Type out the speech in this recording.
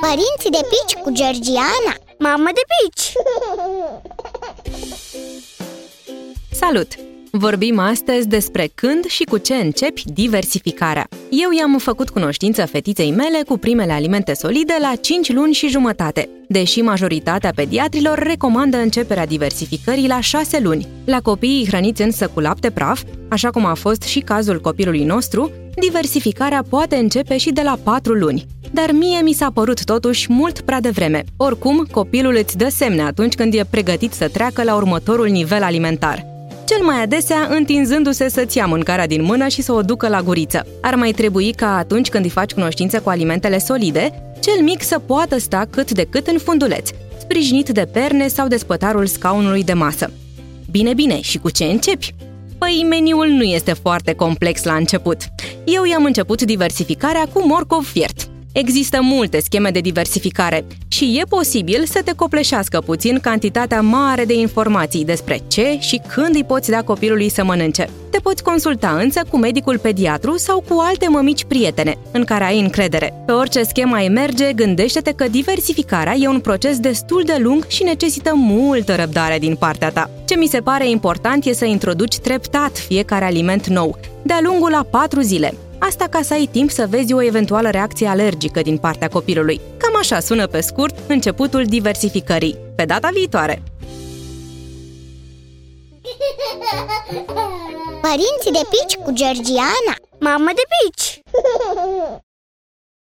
Părinții de pici cu Georgiana Mamă de pici! Salut! Vorbim astăzi despre când și cu ce începi diversificarea. Eu i-am făcut cunoștință fetiței mele cu primele alimente solide la 5 luni și jumătate, deși majoritatea pediatrilor recomandă începerea diversificării la 6 luni. La copiii hrăniți însă cu lapte praf, așa cum a fost și cazul copilului nostru, diversificarea poate începe și de la 4 luni. Dar mie mi s-a părut totuși mult prea devreme. Oricum, copilul îți dă semne atunci când e pregătit să treacă la următorul nivel alimentar cel mai adesea întinzându-se să-ți ia mâncarea din mână și să o ducă la guriță. Ar mai trebui ca atunci când îi faci cunoștință cu alimentele solide, cel mic să poată sta cât de cât în funduleț, sprijinit de perne sau de spătarul scaunului de masă. Bine, bine, și cu ce începi? Păi, meniul nu este foarte complex la început. Eu i-am început diversificarea cu morcov fiert. Există multe scheme de diversificare și e posibil să te copleșească puțin cantitatea mare de informații despre ce și când îi poți da copilului să mănânce. Te poți consulta însă cu medicul pediatru sau cu alte mămici prietene, în care ai încredere. Pe orice schemă ai merge, gândește-te că diversificarea e un proces destul de lung și necesită multă răbdare din partea ta. Ce mi se pare important e să introduci treptat fiecare aliment nou, de-a lungul a 4 zile, Asta ca să ai timp să vezi o eventuală reacție alergică din partea copilului. Cam așa sună pe scurt începutul diversificării. Pe data viitoare! Părinții de pici cu Georgiana Mamă de pici!